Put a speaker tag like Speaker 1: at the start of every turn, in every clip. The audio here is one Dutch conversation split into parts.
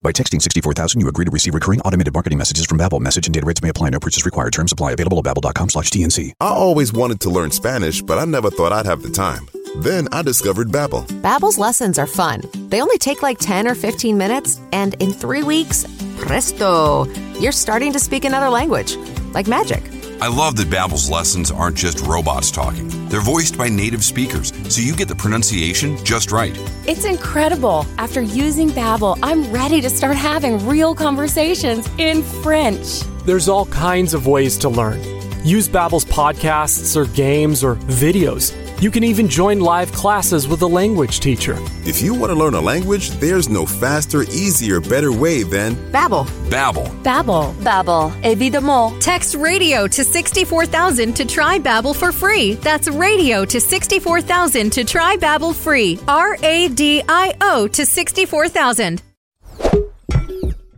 Speaker 1: By texting 64000, you agree to receive recurring automated marketing messages from Babbel. Message and data rates may apply. No purchase required. Terms apply. Available at babbel.com slash TNC.
Speaker 2: I always wanted to learn Spanish, but I never thought I'd have the time. Then I discovered Babbel.
Speaker 3: Babbel's lessons are fun. They only take like 10 or 15 minutes, and in three weeks, presto, you're starting to speak another language. Like magic.
Speaker 4: I love that Babbel's lessons aren't just robots talking. They're voiced by native speakers, so you get the pronunciation just right.
Speaker 5: It's incredible. After using Babbel, I'm ready to start having real conversations in French.
Speaker 6: There's all kinds of ways to learn. Use Babbel's podcasts or games or videos. You can even join live classes with a language teacher.
Speaker 2: If you want to learn a language, there's no faster, easier, better way than
Speaker 3: Babbel.
Speaker 4: Babbel.
Speaker 5: Babbel.
Speaker 7: Babbel, évidemment. Text radio to 64000 to try Babbel for free. That's radio to 64000 to try Babbel free. R A D I O to 64000.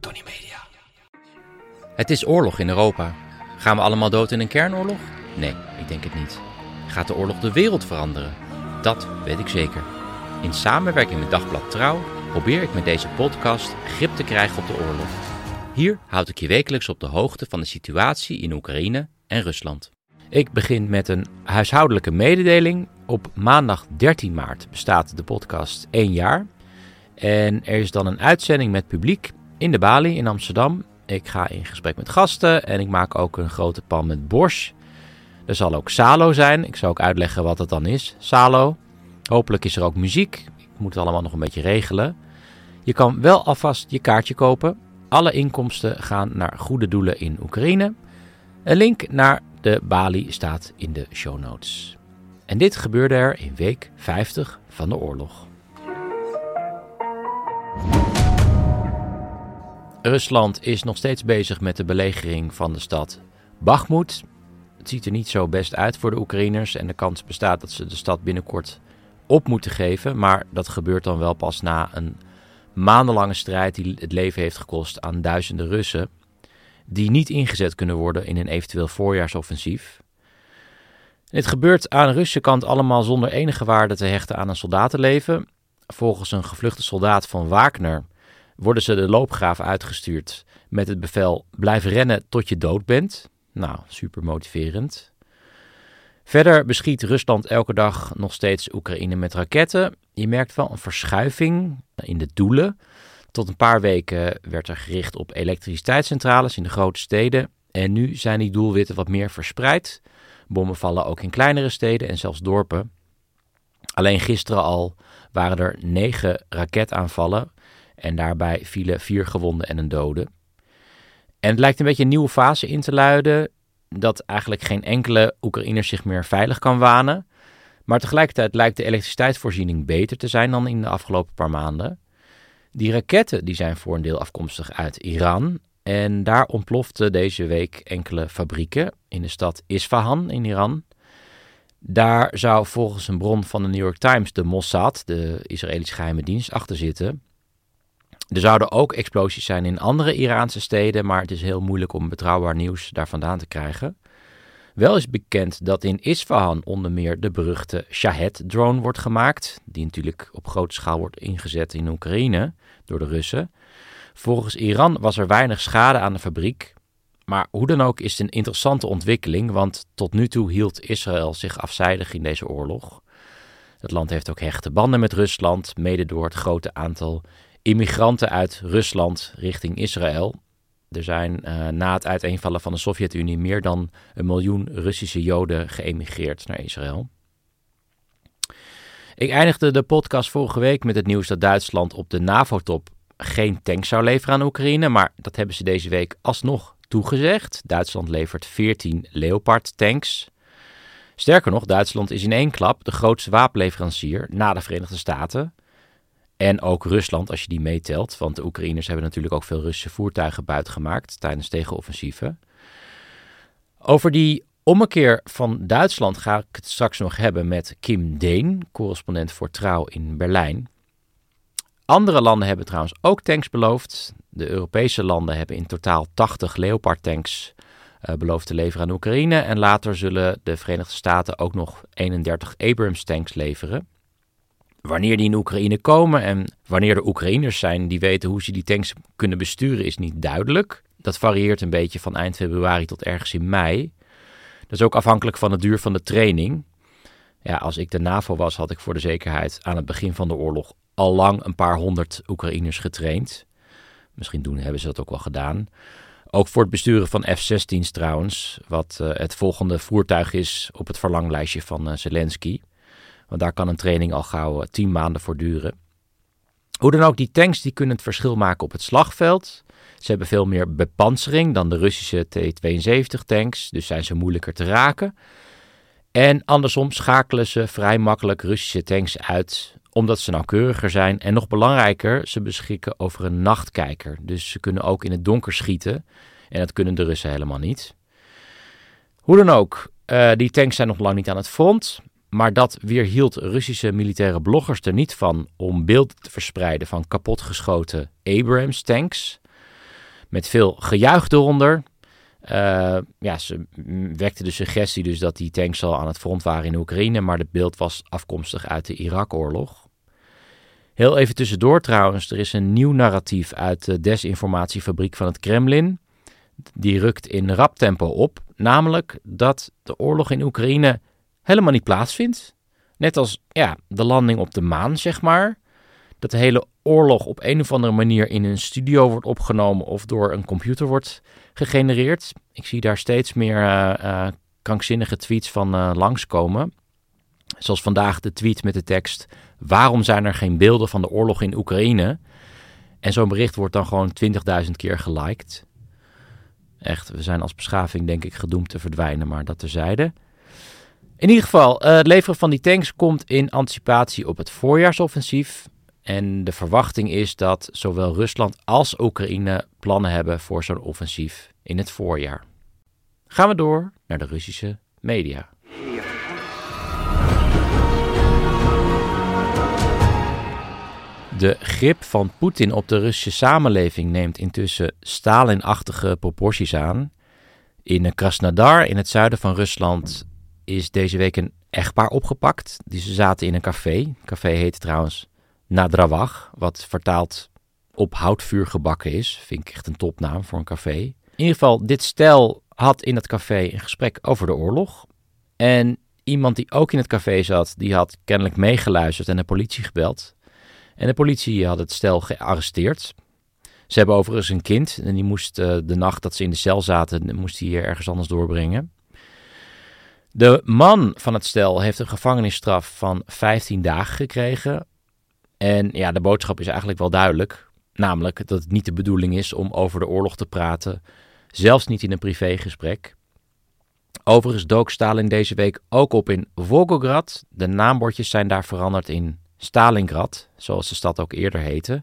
Speaker 8: Tony Media. Het is oorlog in Europa. Gaan we allemaal dood in een kernoorlog? Nee, ik denk het niet. Gaat de oorlog de wereld veranderen? Dat weet ik zeker. In samenwerking met Dagblad Trouw probeer ik met deze podcast grip te krijgen op de oorlog. Hier houd ik je wekelijks op de hoogte van de situatie in Oekraïne en Rusland. Ik begin met een huishoudelijke mededeling. Op maandag 13 maart bestaat de podcast 1 jaar. En er is dan een uitzending met publiek in de Bali in Amsterdam. Ik ga in gesprek met gasten en ik maak ook een grote pan met borsch. Er zal ook Salo zijn. Ik zal ook uitleggen wat het dan is. Salo. Hopelijk is er ook muziek. Ik moet het allemaal nog een beetje regelen. Je kan wel alvast je kaartje kopen. Alle inkomsten gaan naar goede doelen in Oekraïne. Een link naar de Bali staat in de show notes. En dit gebeurde er in week 50 van de oorlog. Rusland is nog steeds bezig met de belegering van de stad Bakhmut. Het ziet er niet zo best uit voor de Oekraïners en de kans bestaat dat ze de stad binnenkort op moeten geven. Maar dat gebeurt dan wel pas na een maandenlange strijd die het leven heeft gekost aan duizenden Russen. Die niet ingezet kunnen worden in een eventueel voorjaarsoffensief. Het gebeurt aan de Russische kant allemaal zonder enige waarde te hechten aan een soldatenleven. Volgens een gevluchte soldaat van Wagner worden ze de loopgraaf uitgestuurd met het bevel: blijf rennen tot je dood bent. Nou, super motiverend. Verder beschiet Rusland elke dag nog steeds Oekraïne met raketten. Je merkt wel een verschuiving in de doelen. Tot een paar weken werd er gericht op elektriciteitscentrales in de grote steden. En nu zijn die doelwitten wat meer verspreid. Bommen vallen ook in kleinere steden en zelfs dorpen. Alleen gisteren al waren er negen raketaanvallen. En daarbij vielen vier gewonden en een dode. En het lijkt een beetje een nieuwe fase in te luiden. Dat eigenlijk geen enkele Oekraïner zich meer veilig kan wanen. Maar tegelijkertijd lijkt de elektriciteitsvoorziening beter te zijn dan in de afgelopen paar maanden. Die raketten die zijn voor een deel afkomstig uit Iran. En daar ontploften deze week enkele fabrieken in de stad Isfahan in Iran. Daar zou volgens een bron van de New York Times de Mossad, de Israëlische geheime dienst, achter zitten. Er zouden ook explosies zijn in andere Iraanse steden, maar het is heel moeilijk om betrouwbaar nieuws daar vandaan te krijgen. Wel is bekend dat in Isfahan onder meer de beruchte Shahed-drone wordt gemaakt, die natuurlijk op grote schaal wordt ingezet in Oekraïne door de Russen. Volgens Iran was er weinig schade aan de fabriek, maar hoe dan ook is het een interessante ontwikkeling, want tot nu toe hield Israël zich afzijdig in deze oorlog. Het land heeft ook hechte banden met Rusland, mede door het grote aantal immigranten uit Rusland richting Israël. Er zijn uh, na het uiteenvallen van de Sovjet-Unie meer dan een miljoen Russische Joden geëmigreerd naar Israël. Ik eindigde de podcast vorige week met het nieuws dat Duitsland op de NAVO-top geen tanks zou leveren aan Oekraïne, maar dat hebben ze deze week alsnog toegezegd. Duitsland levert 14 Leopard-tanks. Sterker nog, Duitsland is in één klap de grootste wapenleverancier na de Verenigde Staten. En ook Rusland, als je die meetelt. Want de Oekraïners hebben natuurlijk ook veel Russische voertuigen buitgemaakt tijdens tegenoffensieven. Over die ommekeer van Duitsland ga ik het straks nog hebben met Kim Deen, correspondent voor Trouw in Berlijn. Andere landen hebben trouwens ook tanks beloofd. De Europese landen hebben in totaal 80 Leopard-tanks uh, beloofd te leveren aan Oekraïne. En later zullen de Verenigde Staten ook nog 31 Abrams-tanks leveren. Wanneer die in Oekraïne komen en wanneer de Oekraïners zijn die weten hoe ze die tanks kunnen besturen, is niet duidelijk. Dat varieert een beetje van eind februari tot ergens in mei. Dat is ook afhankelijk van de duur van de training. Ja, als ik de NAVO was, had ik voor de zekerheid aan het begin van de oorlog al lang een paar honderd Oekraïners getraind. Misschien doen, hebben ze dat ook wel gedaan. Ook voor het besturen van F-16's trouwens, wat uh, het volgende voertuig is op het verlanglijstje van uh, Zelensky. Want daar kan een training al gauw uh, tien maanden voor duren. Hoe dan ook, die tanks die kunnen het verschil maken op het slagveld. Ze hebben veel meer bepansering dan de Russische T-72 tanks, dus zijn ze moeilijker te raken. En andersom schakelen ze vrij makkelijk Russische tanks uit, omdat ze nauwkeuriger zijn. En nog belangrijker, ze beschikken over een nachtkijker. Dus ze kunnen ook in het donker schieten. En dat kunnen de Russen helemaal niet. Hoe dan ook, uh, die tanks zijn nog lang niet aan het front. Maar dat weerhield Russische militaire bloggers er niet van om beelden te verspreiden van kapotgeschoten Abrams-tanks. Met veel gejuich eronder. Uh, ja, ze wekte de suggestie dus dat die tanks al aan het front waren in Oekraïne, maar het beeld was afkomstig uit de Irak-oorlog. Heel even tussendoor trouwens, er is een nieuw narratief uit de desinformatiefabriek van het Kremlin. Die rukt in rap tempo op, namelijk dat de oorlog in Oekraïne helemaal niet plaatsvindt. Net als ja, de landing op de maan, zeg maar. Dat de hele oorlog op een of andere manier in een studio wordt opgenomen of door een computer wordt gegenereerd. Ik zie daar steeds meer uh, uh, krankzinnige tweets van uh, langskomen. Zoals vandaag de tweet met de tekst: Waarom zijn er geen beelden van de oorlog in Oekraïne? En zo'n bericht wordt dan gewoon 20.000 keer geliked. Echt, we zijn als beschaving denk ik gedoemd te verdwijnen, maar dat terzijde. In ieder geval, het leveren van die tanks komt in anticipatie op het voorjaarsoffensief. En de verwachting is dat zowel Rusland als Oekraïne plannen hebben voor zo'n offensief in het voorjaar. Gaan we door naar de Russische media. De grip van Poetin op de Russische samenleving neemt intussen Stalin-achtige proporties aan. In Krasnodar, in het zuiden van Rusland, is deze week een echtpaar opgepakt. Die ze zaten in een café. Het café heet trouwens Nadrawag, wat vertaald op houtvuur gebakken is. Vind ik echt een topnaam voor een café. In ieder geval, dit stel had in het café een gesprek over de oorlog. En iemand die ook in het café zat, die had kennelijk meegeluisterd en de politie gebeld. En de politie had het stel gearresteerd. Ze hebben overigens een kind en die moest uh, de nacht dat ze in de cel zaten, moest hij ergens anders doorbrengen. De man van het stel heeft een gevangenisstraf van 15 dagen gekregen. En ja, de boodschap is eigenlijk wel duidelijk. Namelijk dat het niet de bedoeling is om over de oorlog te praten, zelfs niet in een privégesprek. Overigens dook Stalin deze week ook op in Volgograd. De naambordjes zijn daar veranderd in Stalingrad, zoals de stad ook eerder heette.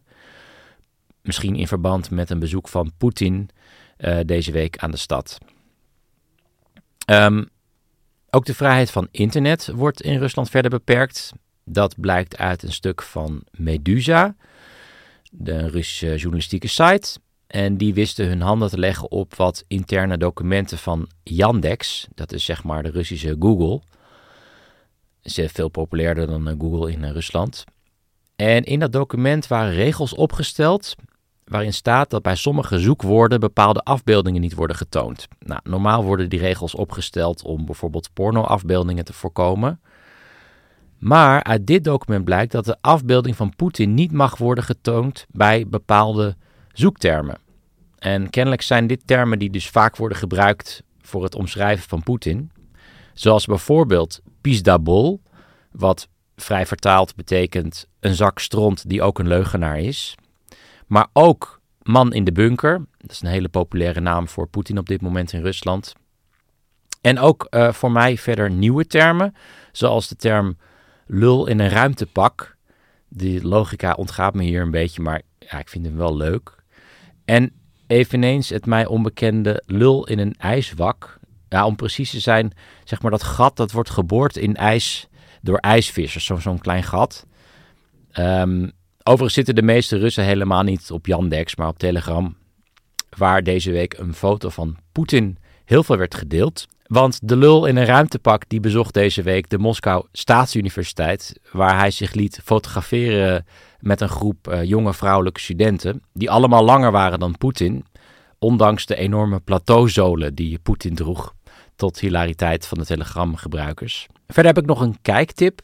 Speaker 8: Misschien in verband met een bezoek van Poetin uh, deze week aan de stad. Um, ook de vrijheid van internet wordt in Rusland verder beperkt. Dat blijkt uit een stuk van Medusa, de Russische journalistieke site. En die wisten hun handen te leggen op wat interne documenten van Yandex. Dat is zeg maar de Russische Google. Is veel populairder dan Google in Rusland. En in dat document waren regels opgesteld waarin staat dat bij sommige zoekwoorden bepaalde afbeeldingen niet worden getoond. Nou, normaal worden die regels opgesteld om bijvoorbeeld pornoafbeeldingen te voorkomen. Maar uit dit document blijkt dat de afbeelding van Poetin niet mag worden getoond bij bepaalde zoektermen. En kennelijk zijn dit termen die dus vaak worden gebruikt voor het omschrijven van Poetin. Zoals bijvoorbeeld pisdabol, wat vrij vertaald betekent een zak stront die ook een leugenaar is. Maar ook man in de bunker, dat is een hele populaire naam voor Poetin op dit moment in Rusland. En ook uh, voor mij verder nieuwe termen, zoals de term lul in een ruimtepak. Die logica ontgaat me hier een beetje, maar ja, ik vind hem wel leuk. En eveneens het mij onbekende lul in een ijswak. Ja, om precies te zijn, zeg maar dat gat dat wordt geboord in ijs door ijsvissers. Zo'n klein gat. Um, overigens zitten de meeste Russen helemaal niet op Yandex, maar op Telegram. Waar deze week een foto van Poetin heel veel werd gedeeld. Want de lul in een ruimtepak die bezocht deze week de Moskou Staatsuniversiteit, waar hij zich liet fotograferen met een groep uh, jonge vrouwelijke studenten, die allemaal langer waren dan Poetin, ondanks de enorme plateauzolen die Poetin droeg, tot hilariteit van de Telegram-gebruikers. Verder heb ik nog een kijktip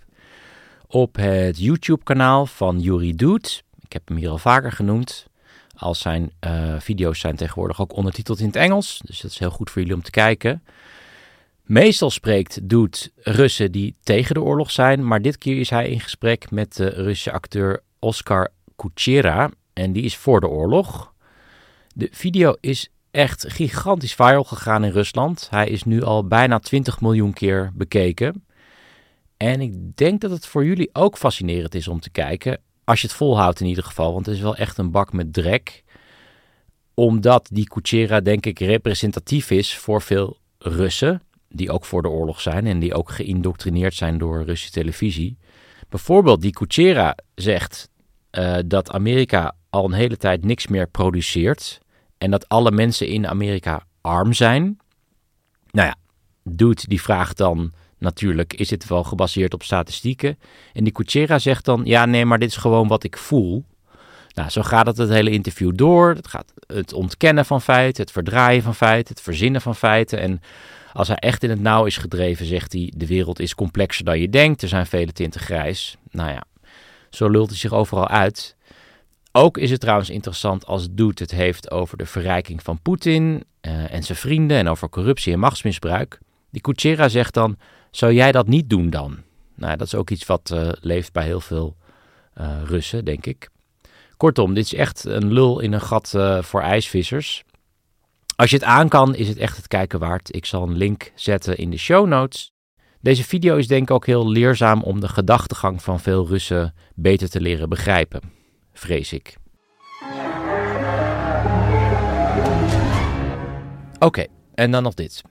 Speaker 8: op het YouTube-kanaal van Yuri Dude. Ik heb hem hier al vaker genoemd. Al zijn uh, video's zijn tegenwoordig ook ondertiteld in het Engels, dus dat is heel goed voor jullie om te kijken. Meestal spreekt Doet Russen die tegen de oorlog zijn, maar dit keer is hij in gesprek met de Russische acteur Oscar Kuchera en die is voor de oorlog. De video is echt gigantisch viral gegaan in Rusland. Hij is nu al bijna 20 miljoen keer bekeken. En ik denk dat het voor jullie ook fascinerend is om te kijken, als je het volhoudt in ieder geval, want het is wel echt een bak met drek. Omdat die Kuchera denk ik representatief is voor veel Russen die ook voor de oorlog zijn en die ook geïndoctrineerd zijn door Russische televisie. Bijvoorbeeld die Kuchera zegt uh, dat Amerika al een hele tijd niks meer produceert en dat alle mensen in Amerika arm zijn. Nou ja, Doet die vraagt dan natuurlijk, is dit wel gebaseerd op statistieken? En die Kuchera zegt dan, ja nee, maar dit is gewoon wat ik voel. Nou, zo gaat het het hele interview door. Het gaat het ontkennen van feiten, het verdraaien van feiten, het verzinnen van feiten. En als hij echt in het nauw is gedreven, zegt hij: de wereld is complexer dan je denkt. Er zijn vele tinten grijs. Nou ja, zo lult hij zich overal uit. Ook is het trouwens interessant als Doet het heeft over de verrijking van Poetin uh, en zijn vrienden en over corruptie en machtsmisbruik. Die Kuchera zegt dan: zou jij dat niet doen dan? Nou, dat is ook iets wat uh, leeft bij heel veel uh, Russen, denk ik. Kortom, dit is echt een lul in een gat voor ijsvissers. Als je het aan kan, is het echt het kijken waard. Ik zal een link zetten in de show notes. Deze video is denk ik ook heel leerzaam om de gedachtegang van veel Russen beter te leren begrijpen, vrees ik. Oké, en dan nog dit.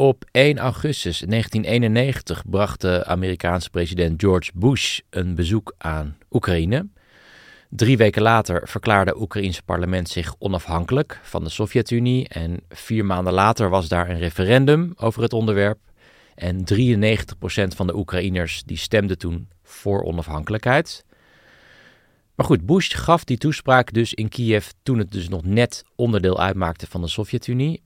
Speaker 8: Op 1 augustus 1991 bracht de Amerikaanse president George Bush een bezoek aan Oekraïne. Drie weken later verklaarde het Oekraïense parlement zich onafhankelijk van de Sovjet-Unie en vier maanden later was daar een referendum over het onderwerp. En 93% van de Oekraïners die stemden toen voor onafhankelijkheid. Maar goed, Bush gaf die toespraak dus in Kiev toen het dus nog net onderdeel uitmaakte van de Sovjet-Unie.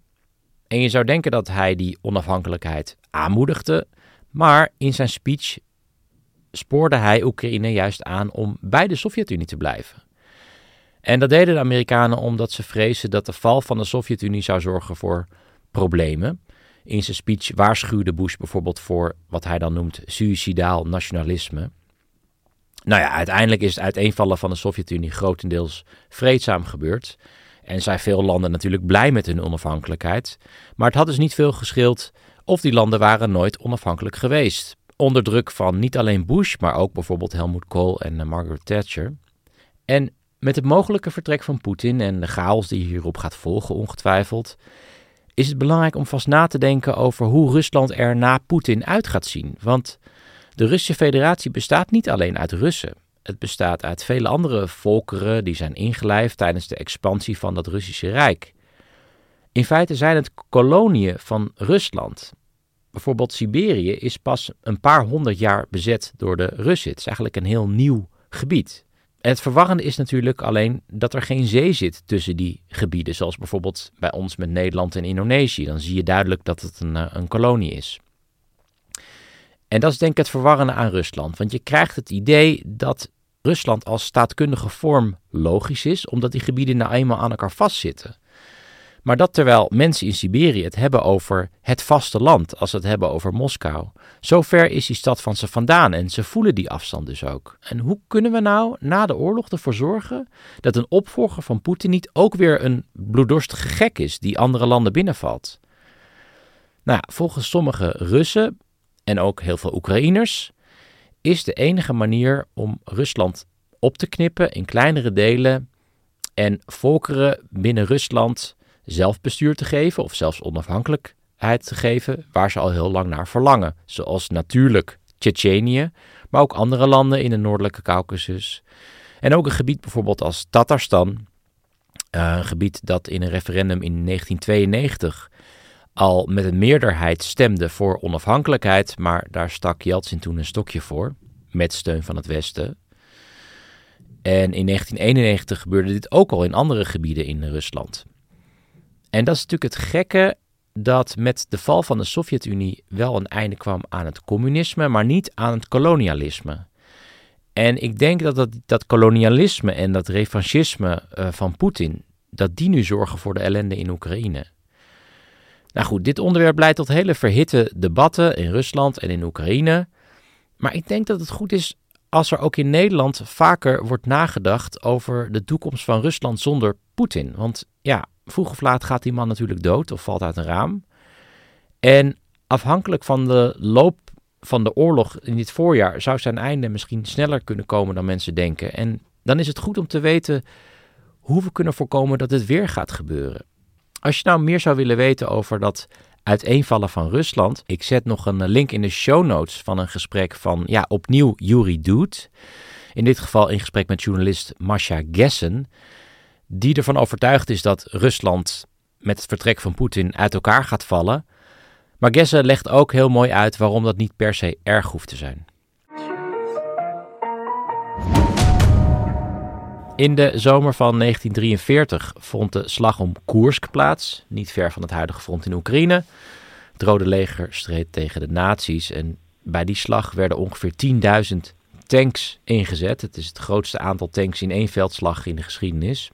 Speaker 8: En je zou denken dat hij die onafhankelijkheid aanmoedigde, maar in zijn speech spoorde hij Oekraïne juist aan om bij de Sovjet-Unie te blijven. En dat deden de Amerikanen omdat ze vrezen dat de val van de Sovjet-Unie zou zorgen voor problemen. In zijn speech waarschuwde Bush bijvoorbeeld voor wat hij dan noemt suicidaal nationalisme. Nou ja, uiteindelijk is het uiteenvallen van de Sovjet-Unie grotendeels vreedzaam gebeurd. En zijn veel landen natuurlijk blij met hun onafhankelijkheid. Maar het had dus niet veel geschild of die landen waren nooit onafhankelijk geweest onder druk van niet alleen Bush, maar ook bijvoorbeeld Helmut Kohl en eh, Margaret Thatcher. En met het mogelijke vertrek van Poetin en de chaos die hierop gaat volgen, ongetwijfeld, is het belangrijk om vast na te denken over hoe Rusland er na Poetin uit gaat zien. Want de Russische Federatie bestaat niet alleen uit Russen. Het bestaat uit vele andere volkeren die zijn ingelijfd tijdens de expansie van dat Russische Rijk. In feite zijn het koloniën van Rusland. Bijvoorbeeld Siberië is pas een paar honderd jaar bezet door de Russen. Het is eigenlijk een heel nieuw gebied. En het verwarrende is natuurlijk alleen dat er geen zee zit tussen die gebieden, zoals bijvoorbeeld bij ons met Nederland en Indonesië. Dan zie je duidelijk dat het een, eh, een kolonie is. En dat is denk ik het verwarrende aan Rusland, want je krijgt het idee dat Rusland als staatkundige vorm logisch is, omdat die gebieden nou eenmaal aan elkaar vastzitten. Maar dat terwijl mensen in Siberië het hebben over het vasteland, als ze het hebben over Moskou. Zo ver is die stad van ze vandaan en ze voelen die afstand dus ook. En hoe kunnen we nou na de oorlog ervoor zorgen dat een opvolger van Poetin niet ook weer een bloeddorstige gek is die andere landen binnenvalt? Nou, volgens sommige Russen en ook heel veel Oekraïners is de enige manier om Rusland op te knippen in kleinere delen en volkeren binnen Rusland zelfbestuur te geven of zelfs onafhankelijkheid te geven waar ze al heel lang naar verlangen. Zoals natuurlijk Tsjetsjenië, maar ook andere landen in de noordelijke Caucasus. En ook een gebied bijvoorbeeld als Tatarstan, uh, een gebied dat in een referendum in 1992 al met een meerderheid stemde voor onafhankelijkheid, maar daar stak Yeltsin toen een stokje voor, met steun van het Westen. En in 1991 gebeurde dit ook al in andere gebieden in Rusland. En dat is natuurlijk het gekke dat met de val van de Sovjet-Unie wel een einde kwam aan het communisme, maar niet aan het kolonialisme. En ik denk dat dat, dat kolonialisme en dat revanchisme uh, van Poetin, dat die nu zorgen voor de ellende in Oekraïne. Nou goed, dit onderwerp leidt tot hele verhitte debatten in Rusland en in Oekraïne. Maar ik denk dat het goed is als er ook in Nederland vaker wordt nagedacht over de toekomst van Rusland zonder Poetin. Want ja, vroeg of laat gaat die man natuurlijk dood of valt uit een raam. En afhankelijk van de loop van de oorlog in dit voorjaar zou zijn einde misschien sneller kunnen komen dan mensen denken. En dan is het goed om te weten hoe we kunnen voorkomen dat het weer gaat gebeuren. Als je nou meer zou willen weten over dat uiteenvallen van Rusland, ik zet nog een link in de show notes van een gesprek van, ja, opnieuw Yuri Doet. In dit geval in gesprek met journalist Masha Gessen, die ervan overtuigd is dat Rusland met het vertrek van Poetin uit elkaar gaat vallen. Maar Gessen legt ook heel mooi uit waarom dat niet per se erg hoeft te zijn. In de zomer van 1943 vond de slag om Koersk plaats, niet ver van het huidige front in Oekraïne. Het Rode Leger streed tegen de nazi's en bij die slag werden ongeveer 10.000 tanks ingezet. Het is het grootste aantal tanks in één veldslag in de geschiedenis.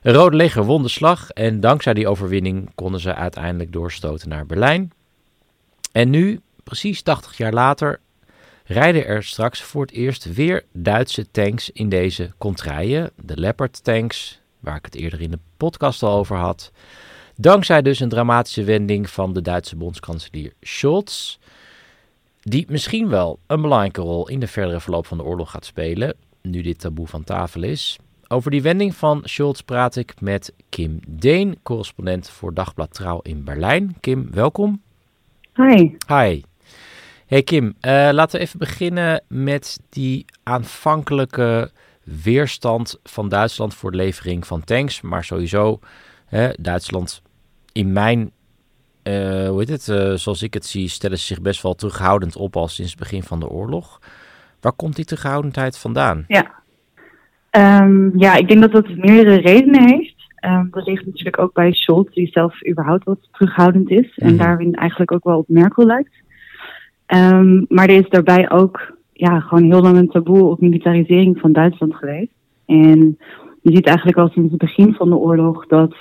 Speaker 8: Het Rode Leger won de slag en dankzij die overwinning konden ze uiteindelijk doorstoten naar Berlijn. En nu, precies 80 jaar later, rijden er straks voor het eerst weer Duitse tanks in deze contraien. De Leopard tanks, waar ik het eerder in de podcast al over had. Dankzij dus een dramatische wending van de Duitse bondskanselier Scholz. Die misschien wel een belangrijke rol in de verdere verloop van de oorlog gaat spelen. Nu dit taboe van tafel is. Over die wending van Scholz praat ik met Kim Deen, correspondent voor Dagblad Trouw in Berlijn. Kim, welkom.
Speaker 9: Hi.
Speaker 8: Hi. Hey Kim, uh, laten we even beginnen met die aanvankelijke weerstand van Duitsland voor de levering van tanks. Maar sowieso, hè, Duitsland in mijn, uh, hoe heet het, uh, zoals ik het zie, stellen ze zich best wel terughoudend op al sinds het begin van de oorlog. Waar komt die terughoudendheid vandaan?
Speaker 9: Ja, um, ja ik denk dat dat meerdere redenen heeft. Um, dat ligt natuurlijk ook bij Scholz, die zelf überhaupt wat terughoudend is. En mhm. daarin eigenlijk ook wel op Merkel lijkt. Um, maar er is daarbij ook ja, gewoon heel lang een taboe op militarisering van Duitsland geweest. En je ziet eigenlijk al sinds het begin van de oorlog dat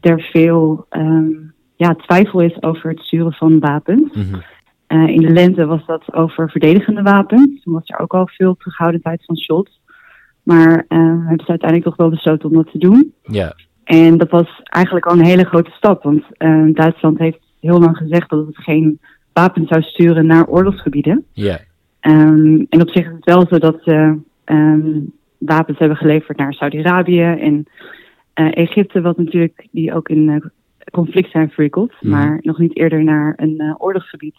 Speaker 9: er veel um, ja, twijfel is over het sturen van wapens. Mm in de lente was dat over verdedigende wapens. Toen was er ook al veel terughoudendheid van Scholz. Maar uh, hebben ze uiteindelijk toch wel besloten om dat te doen.
Speaker 8: Ja.
Speaker 9: En dat was eigenlijk al een hele grote stap. Want uh, Duitsland heeft heel lang gezegd dat het geen wapens zou sturen naar oorlogsgebieden.
Speaker 8: Ja.
Speaker 9: Um, en op zich is het wel zo dat ze um, wapens hebben geleverd naar Saudi-Arabië en uh, Egypte, wat natuurlijk die ook in uh, conflict zijn verwikkeld, mm. maar nog niet eerder naar een uh, oorlogsgebied.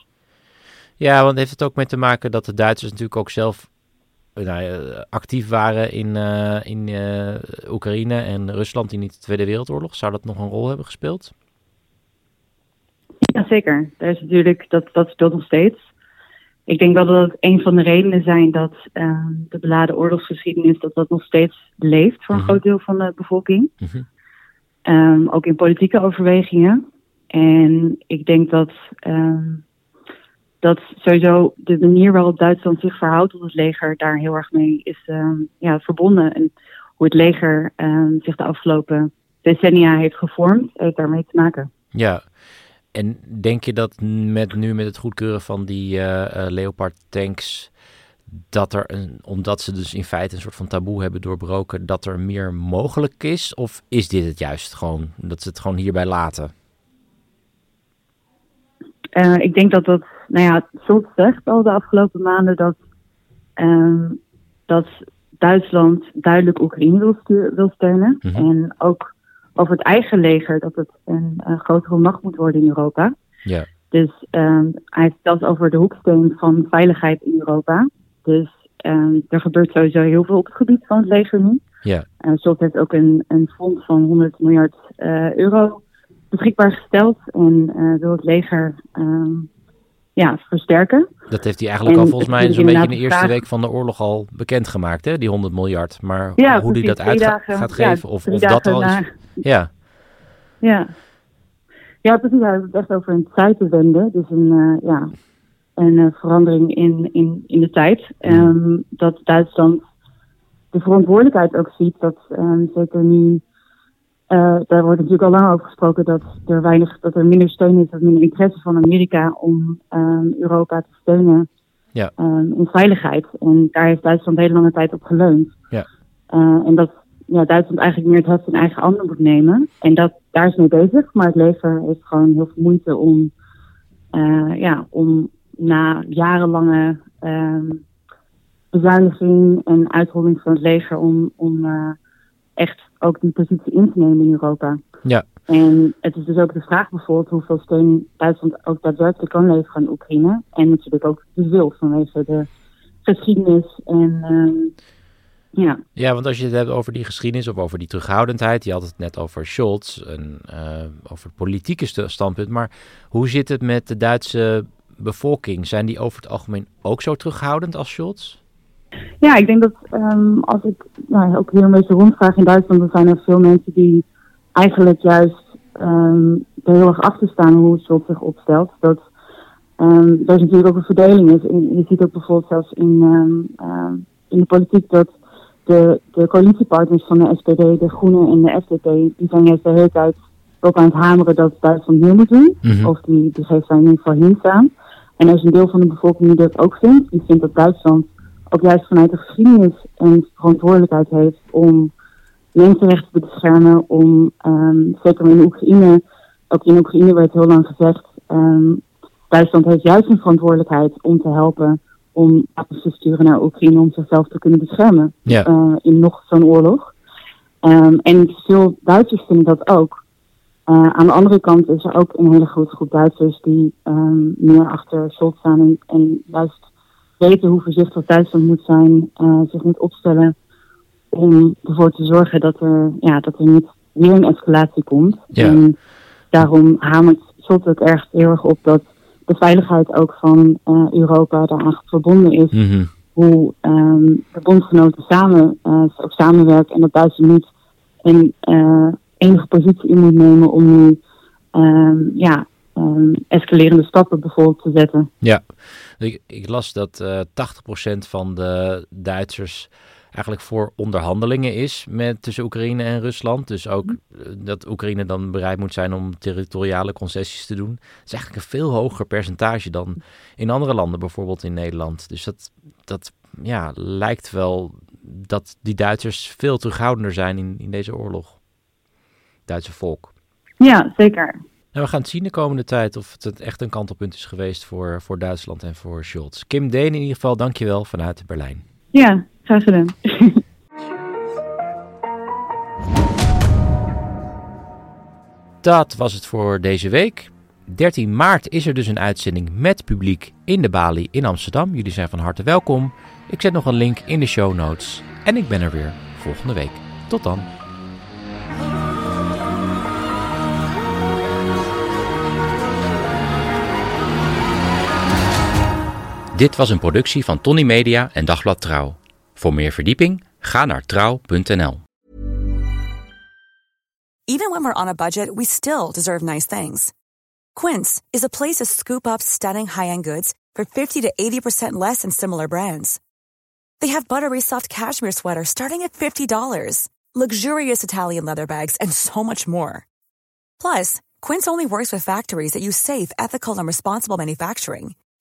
Speaker 8: Ja, want heeft het ook mee te maken dat de Duitsers natuurlijk ook zelf nou, actief waren in, in Oekraïne en Rusland in de Tweede Wereldoorlog? Zou dat nog een rol hebben gespeeld?
Speaker 9: Zeker. Dat, is natuurlijk, dat, dat speelt nog steeds. Ik denk wel dat het een van de redenen zijn dat uh, de beladen oorlogsgeschiedenis dat dat nog steeds leeft voor een mhm. groot deel van de bevolking. Mm um, ook in politieke overwegingen. En ik denk dat, um, dat sowieso de manier waarop Duitsland zich verhoudt tot het leger daar heel erg mee is um, ja, verbonden. En hoe het leger zich de afgelopen decennia heeft gevormd, heeft daarmee te maken.
Speaker 8: Ja, en denk je dat met, nu met het goedkeuren van die uh, Leopard tanks, dat er een, omdat ze dus in feite een soort van taboe hebben doorbroken, dat er meer mogelijk is? Of is dit het juist gewoon, dat ze het gewoon hierbij laten?
Speaker 9: Uh, ik denk dat dat, nou ja, Schultz zegt al de afgelopen maanden dat ehm, dat Duitsland duidelijk Oekraïne wil, wil steunen.
Speaker 8: Mhm.
Speaker 9: En ook over het eigen leger dat het een, grotere macht moet worden in Europa.
Speaker 8: Ja.
Speaker 9: Dus ehm, hij zelfs over de hoeksteen van veiligheid in Europa. Dus ehm, er gebeurt sowieso heel veel op het gebied van het leger nu.
Speaker 8: Ja.
Speaker 9: Uh, Scholz heeft ook een, een fonds van 100 miljard eh, euro beschikbaar gesteld en eh, wil het leger ehm, ja, versterken.
Speaker 8: Dat heeft hij eigenlijk
Speaker 9: En
Speaker 8: al volgens mij zo'n beetje in de eerste
Speaker 9: vraag-
Speaker 8: week van de oorlog al bekendgemaakt, hè? Die 100 miljard. Maar
Speaker 9: Ja,
Speaker 8: hoe hij dat uit gaat
Speaker 9: ja,
Speaker 8: geven, of, of dat al is. Ja,
Speaker 9: Ja. Ja, precies. Hij heeft het echt over een tijdwende. Dus een, eh, ja, een eh, verandering in, in, in de tijd. Ehm, dat Duitsland de verantwoordelijkheid ook ziet dat ehm, zeker nu. eh, daar wordt natuurlijk al lang over gesproken dat er weinig, dat er minder steun is, of minder interesse van Amerika om ehm, Europa te steunen
Speaker 8: ja,
Speaker 9: in veiligheid. En daar heeft Duitsland een hele lange tijd op geleund.
Speaker 8: ja.
Speaker 9: En dat ja, Duitsland eigenlijk meer het heft in eigen handen moet nemen. En dat, daar is mee bezig. Maar het leger heeft gewoon heel veel moeite om, eh, ja, om na jarenlange ehm, bezuiniging en uitholling van het leger om, om eh, echt ook die positie in te nemen in Europa.
Speaker 8: Ja,
Speaker 9: En het is dus ook de vraag bijvoorbeeld hoeveel steun Duitsland ook daadwerkelijk kan leveren aan Oekraïne. En natuurlijk ook de wil vanwege de geschiedenis en ehm, ja.
Speaker 8: ja, want als je het hebt over die geschiedenis of over die terughoudendheid, je had het net over Scholz en eh, over het politieke st- standpunt, maar hoe zit het met de Duitse bevolking? Zijn die over het algemeen ook zo terughoudend als Scholz?
Speaker 9: Ja, ik denk dat ehm, als ik nou, ook hier een beetje rondvraag in Duitsland, dan zijn er veel mensen die eigenlijk juist ehm, er heel erg achter staan hoe Scholz zich opstelt. Dat ehm er is natuurlijk ook een verdeling is. Je ziet ook bijvoorbeeld zelfs in, in de politiek dat de, de coalitiepartners van de SPD, de Groenen en de FDP, die zijn juist de hele tijd ook aan het hameren dat Duitsland meer moet doen.
Speaker 8: Mhm.
Speaker 9: Of die, die geeft daar in ieder geval. En er is een deel van de bevolking die dat ook vindt. Die vindt dat Duitsland ook juist vanuit de geschiedenis een verantwoordelijkheid heeft om mensenrechten te beschermen. Om, ehm, zeker in Oekraïne, ook in Oekraïne werd heel lang gezegd, ehm, Duitsland heeft juist een verantwoordelijkheid om te helpen om wapens te sturen naar Oekraïne om zichzelf te kunnen beschermen
Speaker 8: Ja.
Speaker 9: eh, in nog zo'n oorlog. Ehm, en veel Duitsers vinden dat ook. Eh, aan de andere kant is er ook een hele grote groep Duitsers die ehm, meer achter Scholz staan en, en juist weten hoe voorzichtig Duitsland moet zijn, eh, zich moet opstellen om ervoor te zorgen dat er, ja, dat er niet weer een escalatie komt.
Speaker 8: Ja.
Speaker 9: En daarom hamert Scholz ook erg heel erg op dat de veiligheid ook van eh, Europa daaraan verbonden is
Speaker 8: Mhm.
Speaker 9: hoe ehm, de bondgenoten samen eh, ook samenwerken en dat Duitsland niet een eh, enige positie in moet nemen om nu ehm, ja, ehm, escalerende stappen bijvoorbeeld te zetten.
Speaker 8: Ja, ik, ik las dat eh 80% van de Duitsers eigenlijk voor onderhandelingen is met, tussen Oekraïne en Rusland. Dus ook eh, dat Oekraïne dan bereid moet zijn om territoriale concessies te doen. Dat is eigenlijk een veel hoger percentage dan in andere landen, bijvoorbeeld in Nederland. Dus dat, dat ja, lijkt wel dat die Duitsers veel terughoudender zijn in, in deze oorlog. Duitse volk.
Speaker 9: Ja, zeker.
Speaker 8: Nou, we gaan het zien de komende tijd of het echt een kantelpunt is geweest voor, voor Duitsland en voor Scholz. Kim Deen in ieder geval, dankjewel vanuit Berlijn.
Speaker 9: Ja, graag gedaan.
Speaker 8: Dat was het voor deze week. 13 maart is er dus een uitzending met publiek in de Bali in Amsterdam. Jullie zijn van harte welkom. Ik zet nog een link in de show notes. En ik ben er weer volgende week. Tot dan. Dit was een productie van Tony Media en Dagblad Trouw. Voor meer verdieping ga naar trouw.nl.
Speaker 10: Even when we're on a budget, we still deserve nice things. Quince is a place to scoop up stunning high-end goods for 50 to 80% less than similar brands. They have buttery soft cashmere sweaters starting at $50, luxurious Italian leather bags, and so much more. Plus, Quince only works with factories that use safe, ethical, and responsible manufacturing.